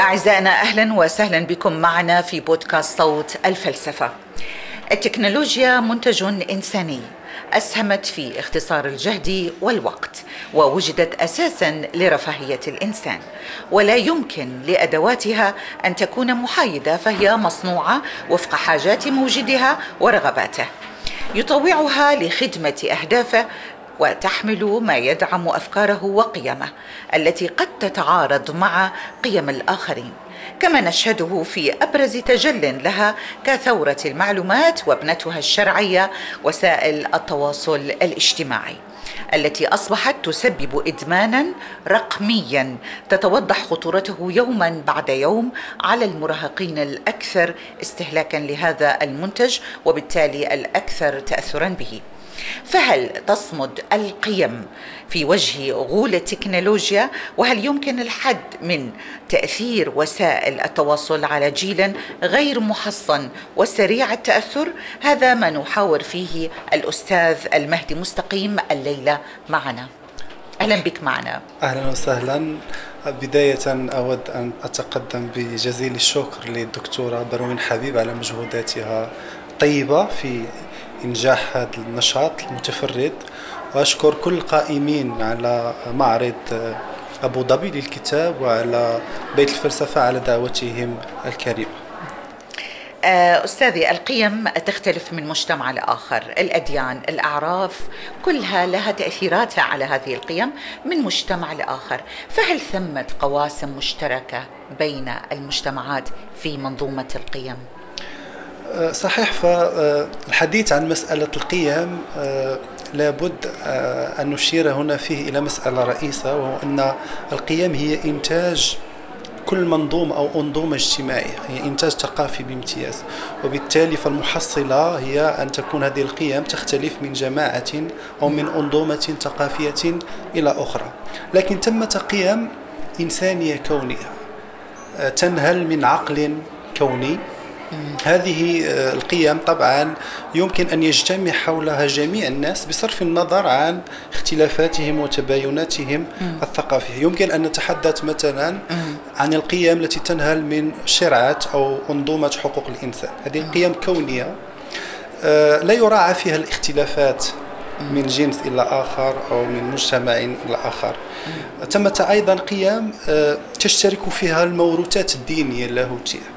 أعزائنا أهلا وسهلا بكم معنا في بودكاست صوت الفلسفة. التكنولوجيا منتج إنساني أسهمت في اختصار الجهد والوقت ووجدت أساسا لرفاهية الإنسان. ولا يمكن لأدواتها أن تكون محايدة فهي مصنوعة وفق حاجات موجدها ورغباته. يطوعها لخدمة أهدافه وتحمل ما يدعم أفكاره وقيمه التي قد تتعارض مع قيم الآخرين. كما نشهده في أبرز تجل لها كثورة المعلومات وابنتها الشرعية وسائل التواصل الاجتماعي التي أصبحت تسبب إدمانا رقميا تتوضح خطورته يوما بعد يوم على المراهقين الأكثر استهلاكا لهذا المنتج وبالتالي الأكثر تاثرا به. فهل تصمد القيم في وجه غول التكنولوجيا وهل يمكن الحد من تأثير وسائل التواصل على جيل غير محصن وسريع التأثر؟ هذا ما نحاور فيه الأستاذ المهدي مستقيم الليلة معنا. أهلا بك معنا. أهلا وسهلا. بداية أود أن أتقدم بجزيل الشكر للدكتورة بروين حبيب على مجهوداتها الطيبة في إنجاح هذا النشاط المتفرد. وأشكر كل القائمين على معرض أبو ظبي للكتاب وعلى بيت الفلسفة على دعوتهم الكريمة آه، أستاذي القيم تختلف من مجتمع لآخر. الأديان الأعراف كلها لها تأثيراتها على هذه القيم من مجتمع لآخر. فهل ثمة قواسم مشتركة بين المجتمعات في منظومة القيم؟ أه، صحيح فالحديث عن مسألة القيم أه، لابد أه، أن نشير هنا فيه إلى مسألة رئيسة وهو أن القيم هي إنتاج كل منظومة أو أنظومة اجتماعية هي إنتاج ثقافي بامتياز. وبالتالي فالمحصلة هي أن تكون هذه القيم تختلف من جماعة أو من أنظومة ثقافية إلى أخرى. لكن تمت قيم إنسانية كونية تنهل من عقل كوني هذه آه، القيم طبعا يمكن أن يجتمع حولها جميع الناس بصرف النظر عن اختلافاتهم وتبايناتهم الثقافية. يمكن أن نتحدث مثلا عن القيم التي تنهل من شرعة أو أنظومة حقوق الإنسان. هذه قيم كونية آه، لا يراعى فيها الاختلافات من جنس إلى آخر أو من مجتمع إلى آخر. ثمة أيضا قيم آه، تشترك فيها الموروثات الدينية اللاهوتية.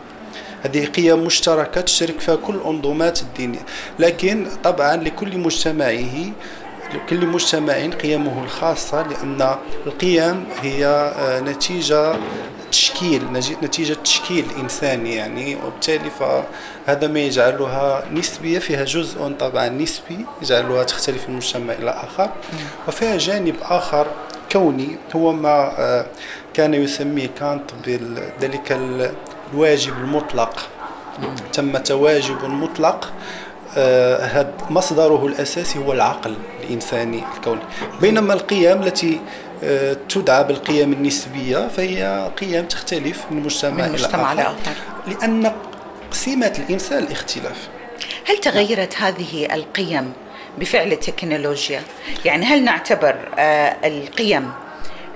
هذه قيم مشتركة تشترك فيها كل الأنظومات الدينية لكن طبعا لكل مجتمعه لكل مجتمع قيمه الخاصة لأن القيم هي آه، نتيجة تشكيل نتيجة تشكيل إنساني يعني. وبالتالي فهذا ما يجعلها نسبية فيها جزء طبعا نسبي يجعلها تختلف من مجتمع إلى آخر. وفيها جانب آخر كوني هو ما آه، كان يسميه كانت بذلك الواجب المطلق تم واجب مطلق هذا آه مصدره الأساسي هو العقل الإنساني الكوني. بينما القيم التي آه تدعى بالقيم النسبية فهي قيم تختلف من مجتمع, من مجتمع إلى آخر. لأن سمة الإنسان الاختلاف. هل تغيرت هذه القيم بفعل التكنولوجيا؟ يعني هل نعتبر آه القيم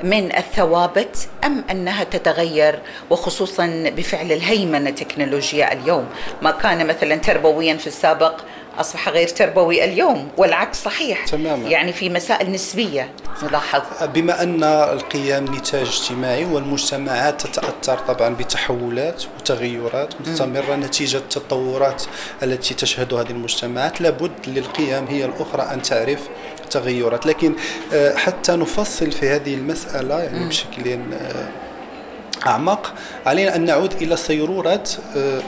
من الثوابت أم أنها تتغير وخصوصا بفعل الهيمنة التكنولوجيا اليوم؟ ما كان مثلا تربويا في السابق أصبح غير تربوي اليوم والعكس صحيح. تماما. يعني في مسائل نسبية نلاحظ. بما أن القيم نتاج اجتماعي والمجتمعات تتأثر طبعا بتحولات وتغيرات مستمرة نتيجة التطورات التي تشهدها هذه المجتمعات لابد للقيم هي الأخرى أن تعرف تغيرات لكن آه، حتى نفصل في هذه المسألة يعني بشكل آه، أعمق علينا أن نعود إلى صيرورة آه،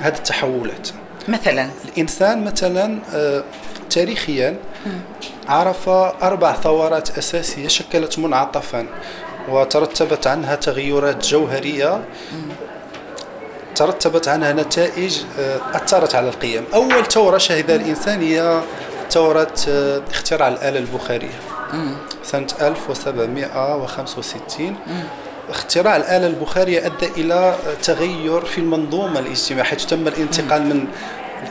هذه التحولات. مثلا؟ الإنسان مثلا تاريخيا عرف أربع ثورات أساسية شكلت منعطفا وترتبت عنها تغيرات جوهرية ترتبت عنها نتائج أثرت على القيم. أول ثورة شهدها الإنسان هي ثورة آه، اختراع الآلة البخارية. سنة 1765 اختراع الآلة البخارية أدى إلى تغير في المنظومة الاجتماعية حيث تم الانتقال من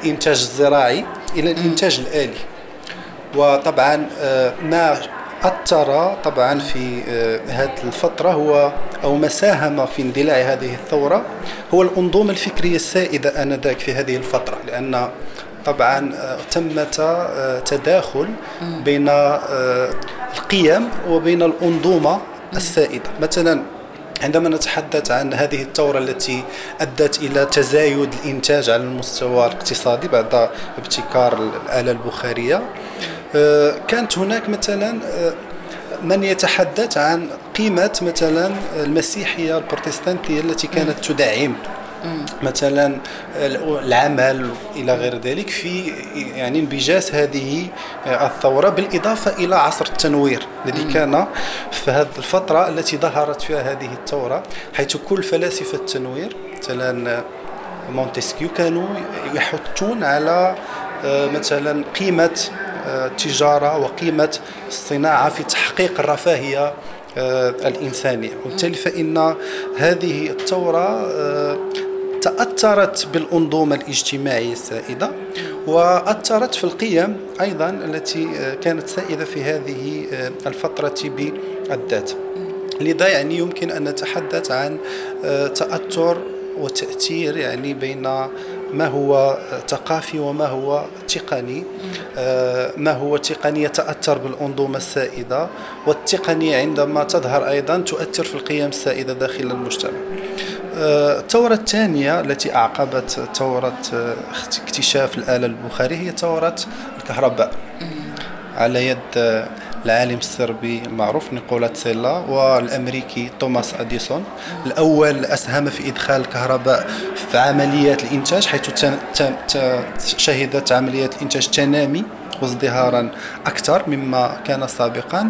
الإنتاج الزراعي إلى الإنتاج الآلي. وطبعا آه، ما أثر طبعا في هذه الفترة هو أو ما ساهم في اندلاع هذه الثورة هو الأنظومة الفكرية السائدة آنذاك في هذه الفترة لأن طبعا ثمة تداخل بين القيم وبين الأنظومة السائدة مثلا عندما نتحدث عن هذه الثورة التي أدت إلى تزايد الإنتاج على المستوى الاقتصادي بعد ابتكار الآلة البخارية آه، كانت هناك مثلا آه، من يتحدث عن قيمة مثلا المسيحية البروتستانتية التي كانت تدعم. مثلا العمل إلى غير ذلك في يعني انبجاز هذه الثورة بالإضافة إلى عصر التنوير الذي كان في هذه الفترة التي ظهرت فيها هذه الثورة حيث كل فلاسفة التنوير مثلا مونتسكيو كانوا يحثون على مثلا قيمة التجاره وقيمة الصناعة في تحقيق الرفاهية الإنسانية. وبالتالي فإن هذه الثورة تأثرت بالأنظومة الاجتماعية السائدة وأثرت في القيم أيضا التي كانت سائدة في هذه الفترة بالذات. لذا يعني يمكن أن نتحدث عن تأثر وتأثير يعني بين ما هو ثقافي وما هو تقني. ما هو تقني يتأثر بالأنظومة السائدة والتقنية عندما تظهر أيضا تؤثر في القيم السائدة داخل المجتمع. الثورة الثانية التي أعقبت ثورة آه، اكتشاف الآلة البخاري هي ثورة الكهرباء. على يد آه، العالم السربي المعروف نيكولا تسيلا والأمريكي توماس أديسون. الأول أسهم في إدخال الكهرباء في عمليات الإنتاج حيث شهدت عمليات الإنتاج تنامي. وازدهارا أكثر مما كان سابقا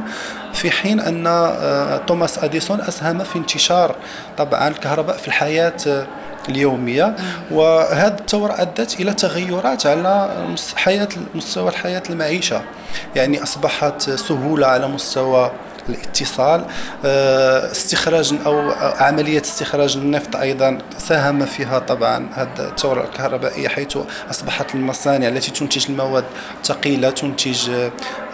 في حين أن آه، توماس أديسون أسهم في انتشار طبعا الكهرباء في الحياة آه، اليومية. وهذه الثوره أدت إلى تغيرات على حياة مستوى الحياة المعيشة. يعني أصبحت سهولة على مستوى الاتصال آه، استخراج أو عملية استخراج النفط أيضا ساهم فيها طبعا هذه الثورة الكهربائية حيث أصبحت المصانع التي تنتج المواد ثقيلة تنتج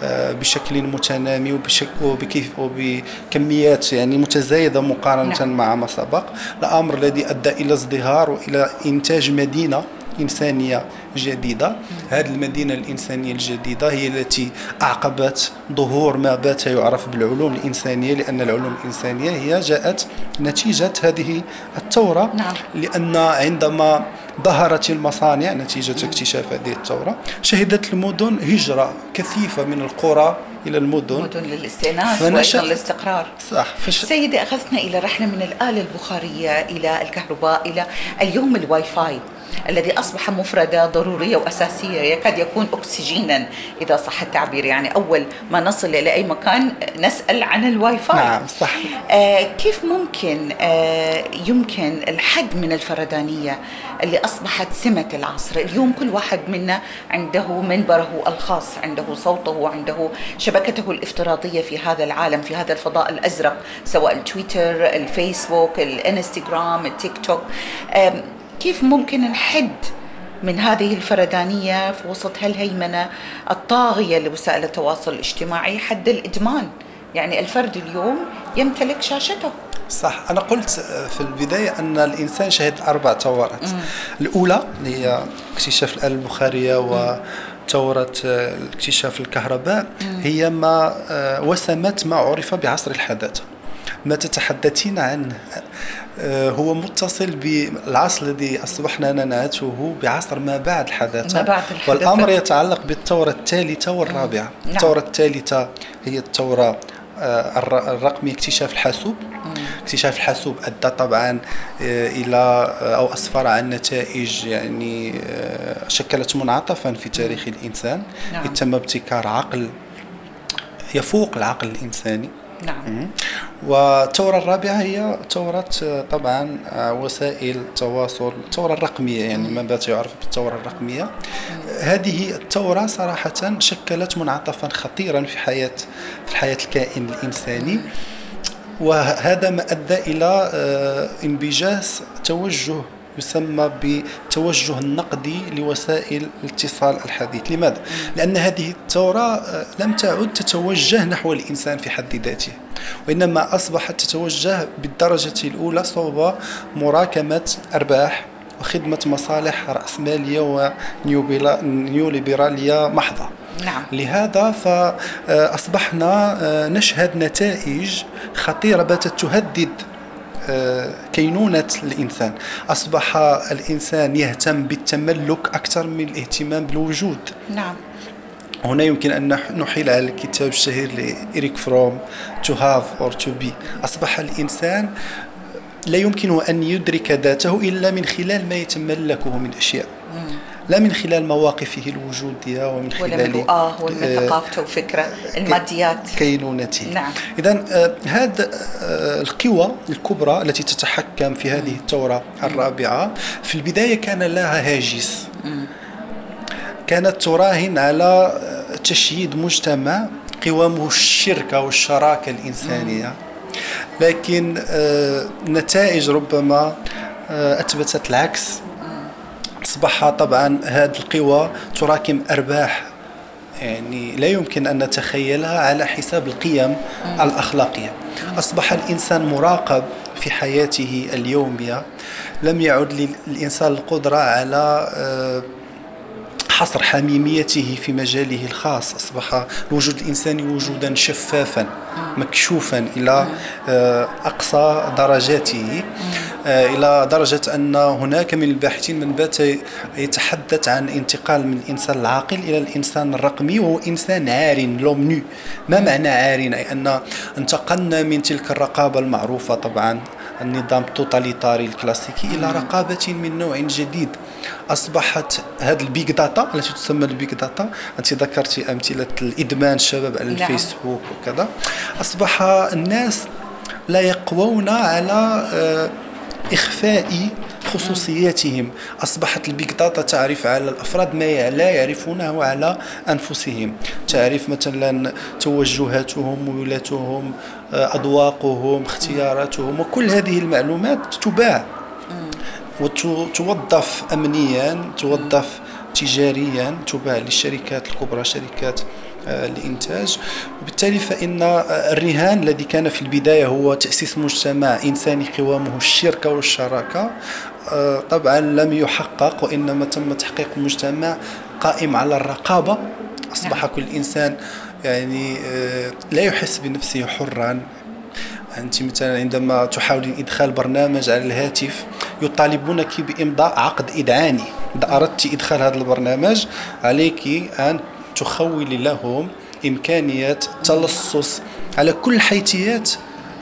آه، بشكل متنامي وبكيف وبكميات يعني متزايدة مقارنة نعم. مع ما سبق الأمر الذي أدى إلى ازدهار وإلى إنتاج مدينة إنسانية جديدة. هذه المدينة الإنسانية الجديدة هي التي أعقبت ظهور ما بات يعرف بالعلوم الإنسانية لأن العلوم الإنسانية هي جاءت نتيجة هذه الثورة. نعم. لأن عندما ظهرت المصانع نتيجة اكتشاف هذه الثورة شهدت المدن هجرة كثيفة من القرى إلى المدن. مدن للاستئناس وأيضا الاستقرار صح. فش... سيدي أخذتنا إلى رحلة من الآلة البخارية إلى الكهرباء إلى اليوم الواي فاي. الذي أصبح مفردة ضرورية وأساسية يكاد يكون أكسجينا. إذا صح التعبير يعني أول ما نصل إلى أي مكان نسأل عن الواي فاي نعم صح. آه كيف ممكن آه يمكن الحد من الفردانية اللي أصبحت سمة العصر؟ اليوم كل واحد منا عنده منبره الخاص عنده صوته عنده شبكته الافتراضية في هذا العالم في هذا الفضاء الأزرق سواء التويتر الفيسبوك الإنستغرام التيك توك. كيف ممكن نحد من هذه الفردانية في وسط هالهيمنة الطاغية لوسائل التواصل الاجتماعي حد الإدمان؟ يعني الفرد اليوم يمتلك شاشته. صح أنا قلت في البداية أن الإنسان شهد أربع ثورات الأولى هي اكتشاف الآلة البخارية وثورة اكتشاف الكهرباء هي ما آه، وسمت ما عرف بعصر الحداثة. ما تتحدثين عنه هو متصل بالعصر الذي أصبحنا ننعته بعصر ما بعد الحداثة ما بعد الحداثة والأمر يتعلق بالثورة الثالثة والرابعة. نعم. الثورة الثالثة هي الثورة آه، الرقمي اكتشاف الحاسوب. اكتشاف الحاسوب أدى طبعا آه، إلى أو أسفر عن نتائج يعني شكلت منعطفا في تاريخ الإنسان. نعم. تم ابتكار عقل يفوق العقل الإنساني. نعم. والثورة الرابعة هي ثورة طبعا وسائل التواصل الثورة الرقمية يعني ما بات يعرف بالثورة الرقمية. هذه الثورة صراحة شكلت منعطفا خطيرا في حياة في حياة الكائن الإنساني. وهذا ما أدى إلى آه، إنبجاس توجه يسمى بالتوجه النقدي لوسائل الاتصال الحديث لماذا؟ لأن هذه الثورة آه، لم تعد تتوجه نحو الإنسان في حد ذاته وإنما أصبحت تتوجه بالدرجة الأولى صوب مراكمة أرباح وخدمة مصالح رأسمالية ونيوليبرالية محضة نعم. لهذا فأصبحنا آه، نشهد نتائج خطيرة باتت تهدد آه، كينونة الإنسان. أصبح الإنسان يهتم بالتملك أكثر من الاهتمام بالوجود. نعم. هنا يمكن أن نحيل على الكتاب الشهير لإريك فروم To have or to be أصبح الإنسان لا يمكنه أن يدرك ذاته إلا من خلال ما يتملكه من أشياء. لا من خلال مواقفه الوجودية ومن خلال آه، ثقافته وفكره الماديات. كينونته. نعم. إذا هذا آه، القوى الكبرى التي تتحكم في هذه الثورة الرابعة في البداية كان لها هاجس. كانت تراهن على آه، تشييد مجتمع قوامه الشركة والشراكة الإنسانية. لكن آه، نتائج ربما آه، أثبتت العكس. أصبح طبعا هذه القوى تراكم أرباح. يعني لا يمكن أن نتخيلها على حساب القيم الأخلاقية. أصبح الإنسان مراقب في حياته اليومية. لم يعد للإنسان القدرة على آه، حصر حميميته في مجاله الخاص. أصبح الوجود الإنساني وجودا شفافا مكشوفا إلى آه، أقصى درجاته. آه، إلى درجة أن هناك من الباحثين من بات يتحدث عن انتقال من الإنسان العاقل إلى الإنسان الرقمي وهو إنسان عار لومني ما معنى عار أي أن انتقلنا من تلك الرقابة المعروفة طبعا النظام التوتاليتاري الكلاسيكي إلى رقابة من نوع جديد. أصبحت هذه ال big data التي تسمى ال big data. أنت ذكرتي أمثلة الإدمان الشباب على نعم. الفيسبوك وكذا. أصبح الناس لا يقوون على إخفاء خصوصياتهم. أصبحت ال big data تعرف على الأفراد ما لا يعرفونه على أنفسهم. تعرف مثلا توجهاتهم ميولاتهم آه، أذواقهم اختياراتهم وكل هذه المعلومات تباع. وتوظف امنيا توظف تجاريا تباع للشركات الكبرى شركات آه، الانتاج وبالتالي فإن آه، الرهان الذي كان في البداية هو تأسيس مجتمع إنساني قوامه الشركة والشراكة. آه، طبعا لم يحقق وإنما تم تحقيق مجتمع قائم على الرقابة. أصبح نعم. كل إنسان يعني آه، لا يحس بنفسه حرا. أنت مثلا عندما تحاولين إدخال برنامج على الهاتف يطالبونك بإمضاء عقد إذعاني إذا أردت إدخال هذا البرنامج عليك أن تخولي لهم إمكانية تلصص على كل الحيثيات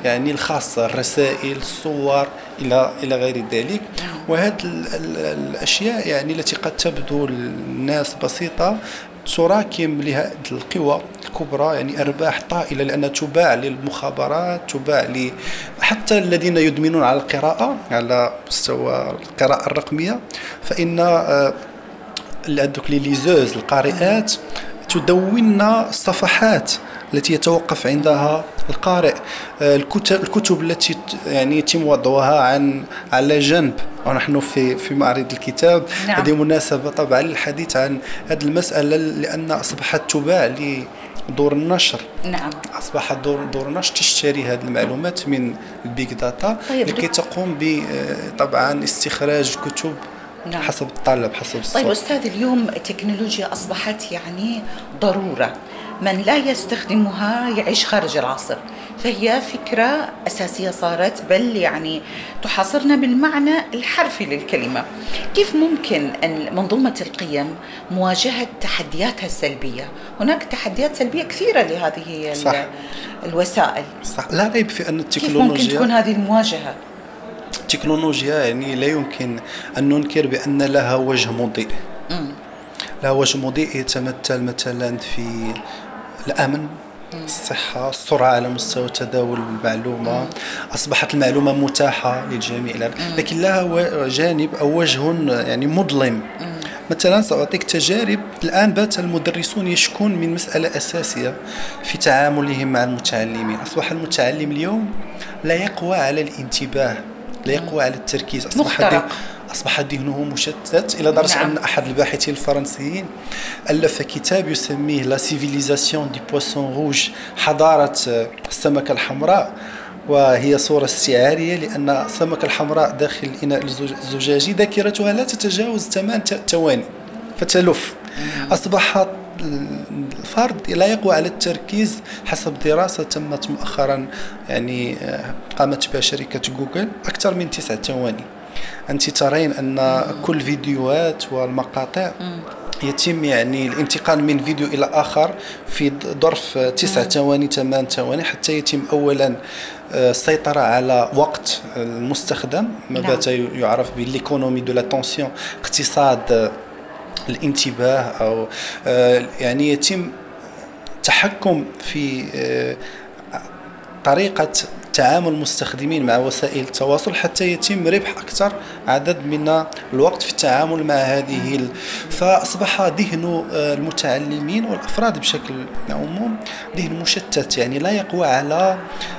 يعني الخاصة الرسائل الصور إلى إلى غير ذلك. وهذه ال- ال- الأشياء يعني التي قد تبدو للناس بسيطة تراكم لهذه القوى الكبرى يعني أرباح طائلة لأنها تباع للمخابرات تباع ل حتى الذين يدمنون على القراءة على مستوى القراءة الرقمية. فإن هذوك لي ليزوز القارئات تدون الصفحات التي يتوقف عندها القارئ. آه، الكتب التي يعني يتم وضعها عن على جنب. ونحن في في معرض الكتاب. نعم. هذه مناسبة طبعا للحديث عن هذه المسألة لأن أصبحت تباع لدور النشر. نعم. اصبح دور دور نشر تشتري هذه المعلومات من ال big data طيب، لكي تقوم ب آه، طبعا استخراج كتب نعم. حسب الطلب حسب الصوت. طيب أستاذ اليوم التكنولوجيا أصبحت يعني ضرورة. من لا يستخدمها يعيش خارج العصر. فهي فكرة أساسية صارت بل يعني تحاصرنا بالمعنى الحرفي للكلمة. كيف ممكن أن منظومة القيم مواجهة تحدياتها السلبية؟ هناك تحديات سلبية كثيرة لهذه صح. الوسائل. صح. لا ريب في أن كيف ممكن تكون التكنولوجيا هذه المواجهة؟ التكنولوجيا يعني لا يمكن أن ننكر بأن لها وجه مضيء. لها وجه مضيء يتمثل مثلا في الأمن الصحة السرعة على مستوى تداول المعلومة. أصبحت المعلومة متاحة للجميع. لكن لها جانب أو وجه يعني مظلم. مثلا سأعطيك تجارب. الآن بات المدرسون يشكون من مسألة أساسية في تعاملهم مع المتعلمين. أصبح المتعلم اليوم لا يقوى على الانتباه. لا يقوى على التركيز أصبح مخترق. أصبح ذهنه مشتت إلى درجة نعم. أن أحد الباحثين الفرنسيين ألف كتاب يسميه La civilisation du poisson rouge حضارة السمكة الحمراء وهي صورة استعارية لأن السمكة الحمراء داخل الإناء الزجاجي ذاكرتها لا تتجاوز 8 ثواني فتلف أصبح الفرد لا يقوى على التركيز حسب دراسة تمت مؤخرا يعني آه، قامت بها شركة جوجل أكثر من تسعة ثواني. أنت ترين أن كل فيديوهات والمقاطع يتم يعني الانتقال من فيديو إلى آخر في ظرف تسع ثواني ثمان ثواني حتى يتم اولا آه، السيطرة على وقت المستخدم. ما نعم. بات يعرف ب L'économie de l'attention اقتصاد الانتباه أو آه، يعني يتم تحكم في آه، طريقة تعامل المستخدمين مع وسائل التواصل حتى يتم ربح أكثر عدد من الوقت في التعامل مع هذه فأصبح ذهن آه، المتعلمين والأفراد بشكل عموم ذهن مشتت يعني لا يقوى على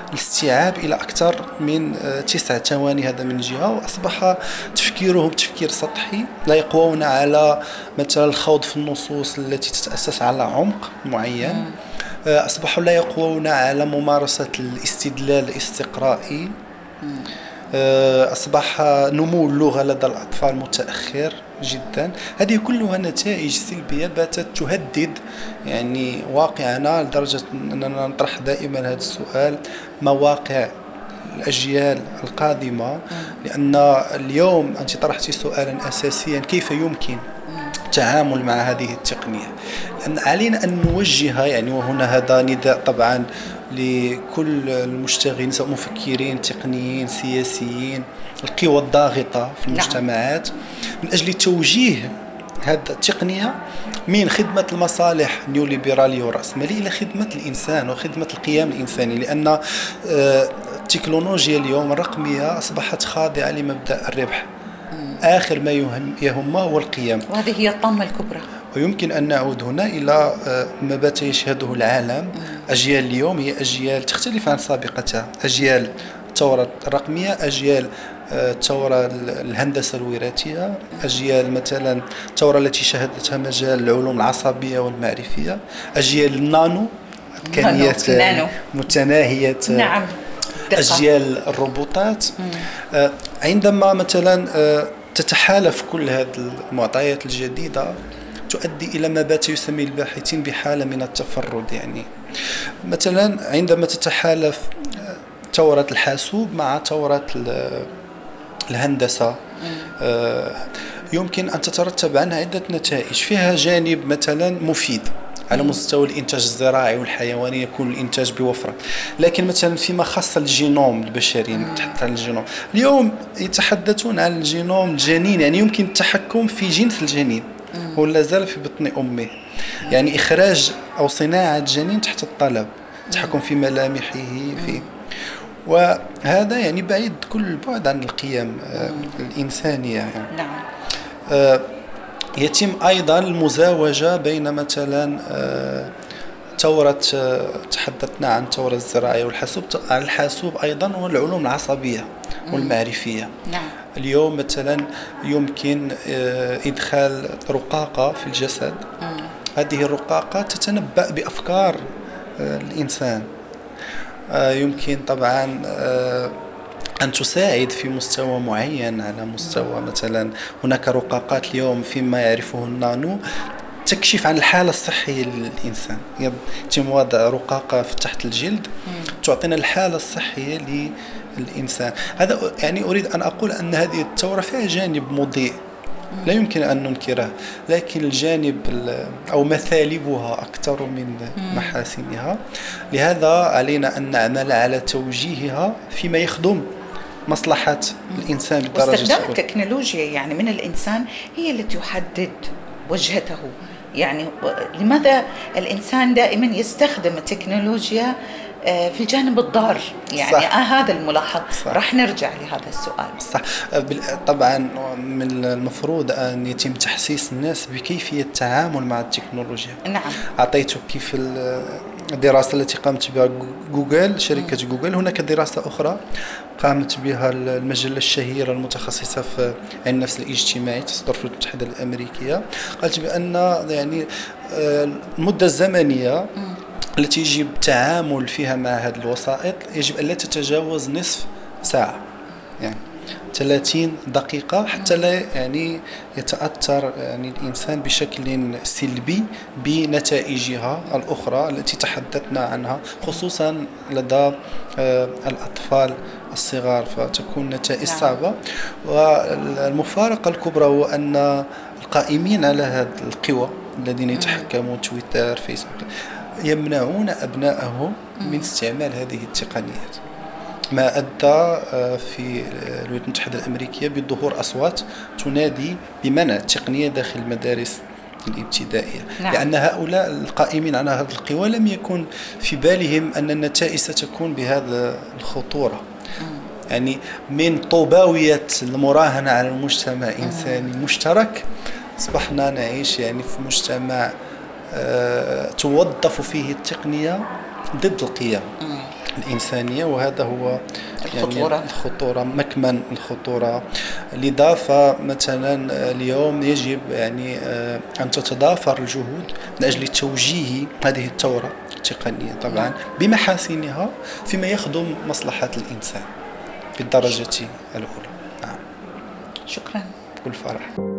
الاستيعاب إلى أكثر من آه، تسع ثواني هذا من جهة وأصبح تفكيرهم تفكير سطحي لا يقوون على مثلا الخوض في النصوص التي تتأسس على عمق معين. أصبحوا لا يقوون على ممارسة الاستدلال الاستقرائي. آه، أصبح نمو اللغة لدى الأطفال متأخر جدا. هذه كلها نتائج سلبية باتت تهدد يعني واقعنا لدرجة أننا نطرح دائما هذا السؤال مواقع الأجيال القادمة؟ لأن اليوم أنت طرحتي سؤالا أساسيا كيف يمكن التعامل مع هذه التقنية. لأن علينا أن نوجه يعني وهنا هذا نداء طبعا لكل المشتغلين سواء مفكرين تقنيين سياسيين القوى الضاغطة في نعم. المجتمعات. من أجل توجيه هذه التقنية من خدمة المصالح نيوليبرالية والرأسمالية إلى خدمة الإنسان وخدمة القيام الإنساني لأن آه، التكنولوجيا اليوم الرقمية أصبحت خاضعة لمبدأ الربح. آخر ما يهم يهمه هو القيم. وهذه هي الطامة الكبرى. ويمكن أن نعود هنا إلى آه، ما بات يشهده العالم. أجيال اليوم هي أجيال تختلف عن سابقتها. أجيال الثورة الرقمية أجيال الثورة آه، الهندسة الوراثية. أجيال مثلا الثورة التي شهدتها مجال العلوم العصبية والمعرفية. أجيال النانو إمكانيات متناهية. نعم. أجيال الروبوتات عندما مثلا تتحالف كل هذه المعطيات الجديدة تؤدي إلى ما بات يسمي الباحثين بحالة من التفرد يعني. مثلا عندما تتحالف ثورة الحاسوب مع ثورة الهندسة آه، يمكن أن تترتب عنها عدة نتائج. فيها جانب مثلا مفيد. على مستوى الإنتاج الزراعي والحيواني يكون الإنتاج بوفرة. لكن مثلا فيما خص الجينوم البشري تحت الجينوم. اليوم يتحدثون عن الجينوم الجنين يعني يمكن التحكم في جنس الجنين هو لا زال في بطن امه يعني إخراج أو صناعة جنين تحت الطلب التحكم في ملامحه في وهذا يعني بعيد كل البعد عن القيم آه، الإنسانية يعني. نعم. آه، يتم أيضا المزاوجة بين مثلا آه، ثورة آه، تحدثنا عن الثورة الزراعية والحاسوب الحاسوب أيضا والعلوم العصبية والمعرفية. نعم. اليوم مثلا يمكن آه، إدخال رقاقة في الجسد. هذه الرقاقة تتنبأ بأفكار الإنسان. يمكن طبعا أن تساعد في مستوى معين على مستوى مثلا هناك رقاقات اليوم فيما يعرفه النانو تكشف عن الحالة الصحية للإنسان. يتم وضع رقاقة في تحت الجلد تعطينا الحالة الصحية للإنسان. هذا يعني أريد أن أقول أن هذه الثورة فيها جانب مضيء. لا يمكن أن ننكره لكن الجانب أو مثالبها أكثر من محاسنها. لهذا علينا أن نعمل على توجيهها فيما يخدم مصلحة الإنسان بالدرجة واستخدام التكنولوجيا يعني من الإنسان هي التي تحدد وجهته. يعني لماذا الإنسان دائما يستخدم التكنولوجيا آه، في الجانب الضار؟ يعني صح. آه هذا الملاحظ. راح نرجع لهذا السؤال. صح. آه، طبعا من المفروض أن يتم تحسيس الناس بكيفية التعامل مع التكنولوجيا. نعم. أعطيتك كيف الدراسة التي قامت بها جوجل شركة جوجل. هناك دراسة أخرى قامت بها المجلة الشهيرة المتخصصة في علم النفس الاجتماعي تصدر في المتحدة الأمريكية. قالت بأن يعني آه، المدة الزمنية التي يجب التعامل فيها مع هذه الوسائط يجب أن لا تتجاوز نصف ساعة. يعني 30 دقيقة حتى لا يعني يتأثر يعني الإنسان بشكل سلبي بنتائجها الأخرى التي تحدثنا عنها خصوصا لدى آه، الأطفال الصغار فتكون نتائج نعم. صعبة. والمفارقة الكبرى هو أن القائمين على هذه القوى الذين يتحكمون تويتر فيسبوك يمنعون أبنائهم من استعمال هذه التقنيات. ما أدى آه، في الولايات المتحدة الأمريكية بظهور أصوات تنادي بمنع التقنية داخل المدارس الابتدائية. نعم. لأن هؤلاء القائمين على هذه القوى لم يكن في بالهم أن النتائج ستكون بهذا الخطورة. يعني من طوباوية المراهنة على المجتمع إنساني مشترك أصبحنا نعيش يعني في مجتمع أه توظف فيه التقنية ضد القيم. الإنسانية وهذا هو يعني الخطورة. الخطورة مكمن الخطورة. لذا فمثلا اليوم يجب يعني آه، أن تتضافر الجهود من أجل توجيه هذه الثورة التقنية طبعا نعم. بمحاسنها فيما يخدم مصلحة الإنسان بالدرجة الأولى. نعم. شكرا. بكل فرح.